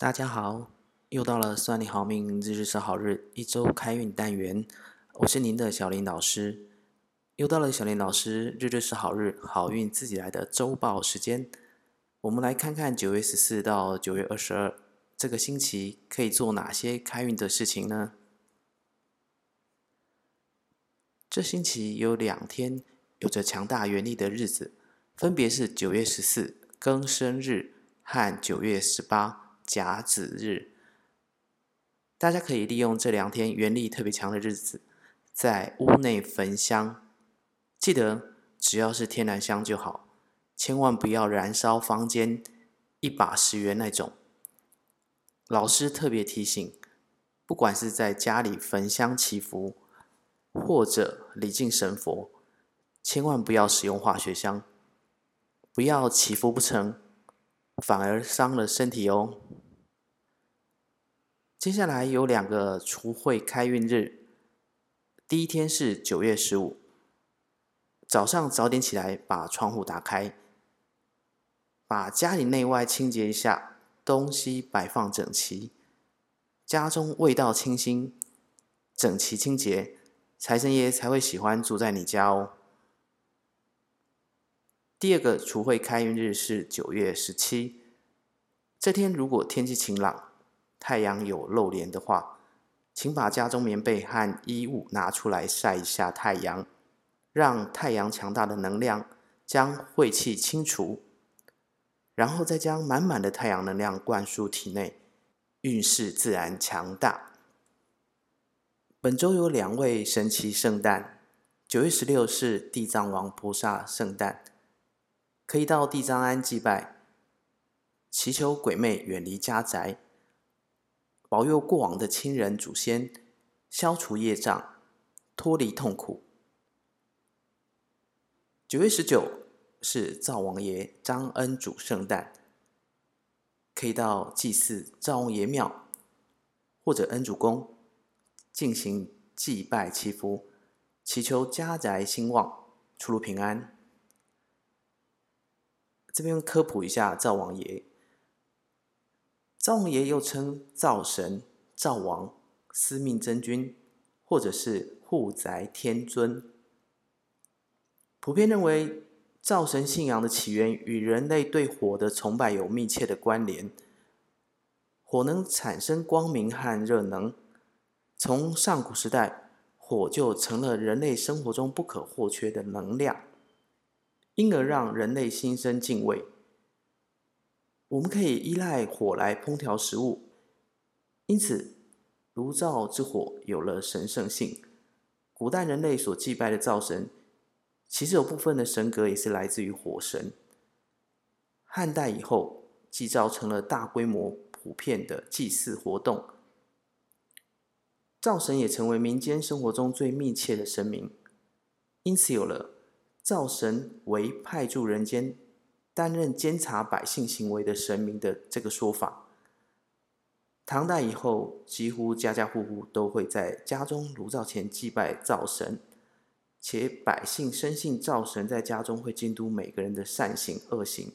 大家好，又到了算你好命，日日是好日，一周开运单元，我是您的小林老师。又到了小林老师日日是好日，好运自己来的周报时间。我们来看看九月十四到九月二十二这个星期可以做哪些开运的事情呢？这星期有两天有着强大原力的日子，分别是九月十四庚申日和九月十八甲子日。大家可以利用这两天元力特别强的日子，在屋内焚香。记得只要是天然香就好。千万不要燃烧房间一把十元那种。老师特别提醒，不管是在家里焚香祈福，或者礼敬神佛，千万不要使用化学香，不要祈福不成，反而伤了身体哦。接下来有两个除秽开运日，第一天是九月十五，早上早点起来，把窗户打开。把家里内外清洁一下，东西摆放整齐，家中味道清新、整齐清洁，财神爷才会喜欢住在你家哦。第二个除秽开运日是九月十七，这天如果天气晴朗，太阳有露脸的话，请把家中棉被和衣物拿出来晒一下太阳，让太阳强大的能量将晦气清除。然后再将满满的太阳能量灌输体内，运势自然强大。本周有两位神奇圣诞，九月十六是地藏王菩萨圣诞，可以到地藏庵祭拜，祈求鬼魅远离家宅，保佑过往的亲人祖先消除业障，脱离痛苦。九月十九。是灶王爷张恩主圣诞，可以到祭祀灶王爷庙或者恩主公进行祭拜祈福，祈求家宅兴旺、出入平安。这边科普一下灶王爷，灶王爷又称灶神、灶王、司命真君，或者是护宅天尊，普遍认为。灶神信仰的起源与人类对火的崇拜有密切的关联。火能产生光明和热能，从上古时代，火就成了人类生活中不可或缺的能量，因而让人类心生敬畏。我们可以依赖火来烹调食物，因此炉灶之火有了神圣性。古代人类所祭拜的灶神。其实有部分的神格也是来自于火神。汉代以后，祭灶成了大规模、普遍的祭祀活动，灶神也成为民间生活中最密切的神明，因此有了灶神为派驻人间，担任监察百姓行为的神明的这个说法。唐代以后，几乎家家户户都会在家中炉灶前祭拜灶神。且百姓深信灶神在家中会监督每个人的善行恶行，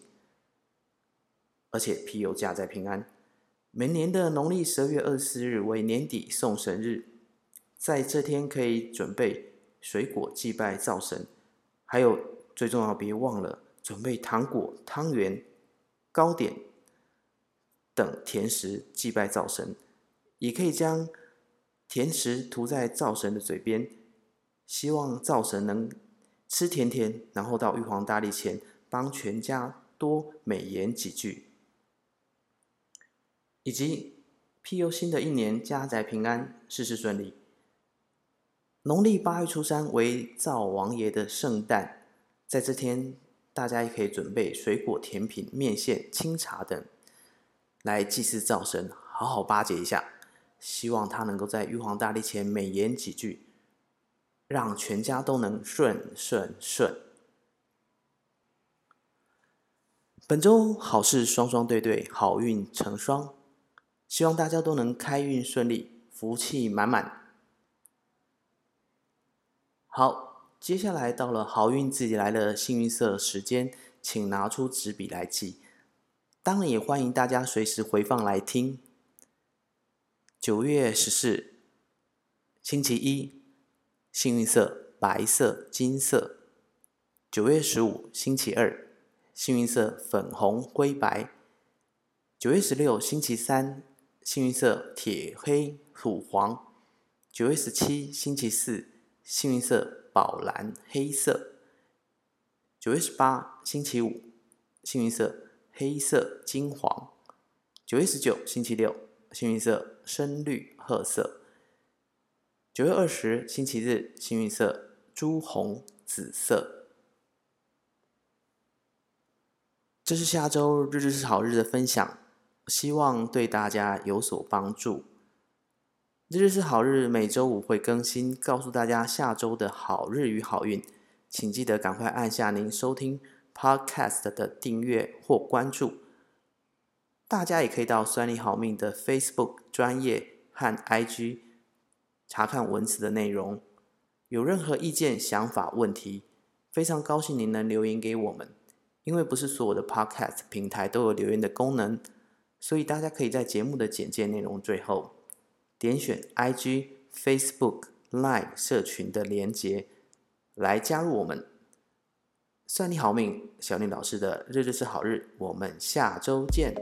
而且庇佑家在平安。每年的农历十二月二十四日为年底送神日，在这天可以准备水果祭拜灶神，还有最重要别忘了准备糖果、汤圆、糕点等甜食祭拜灶神，也可以将甜食涂在灶神的嘴边。希望灶神能吃甜甜，然后到玉皇大帝前帮全家多美言几句，以及庇佑新的一年家宅平安，事事顺利。农历八月初三为灶王爷的圣诞，在这天大家也可以准备水果、甜品、面线、清茶等，来祭祀灶神，好好巴结一下，希望他能够在玉皇大帝前美言几句。让全家都能顺顺顺。本周好事双双对对，好运成双，希望大家都能开运顺利，福气满满。好，接下来到了好运自己来的幸运色时间，请拿出纸笔来记。当然也欢迎大家随时回放来听。九月十四，星期一，幸运色白色、金色。九月十五，星期二，幸运色粉红、灰白。九月十六，星期三，幸运色铁黑、土黄。九月十七，星期四，幸运色宝蓝、黑色。九月十八，星期五，幸运色黑色、金黄。九月十九，星期六，幸运色深绿、褐色。九月二十，星期日，幸运色朱红、紫色。这是下周日日是好日的分享，希望对大家有所帮助。日日是好日，每周五会更新，告诉大家下周的好日与好运。请记得赶快按下您收听 Podcast 的订阅或关注。大家也可以到酸你好命的 Facebook 专业和 IG 查看文字的内容。有任何意见、想法、问题，非常高兴您能留言给我们。因为不是所有的 Podcast 平台都有留言的功能，所以大家可以在节目的简介内容最后点选 IG、Facebook、Line 社群的连接。来加入我们，算你好命，小林老师的日日是好日，我们下周见。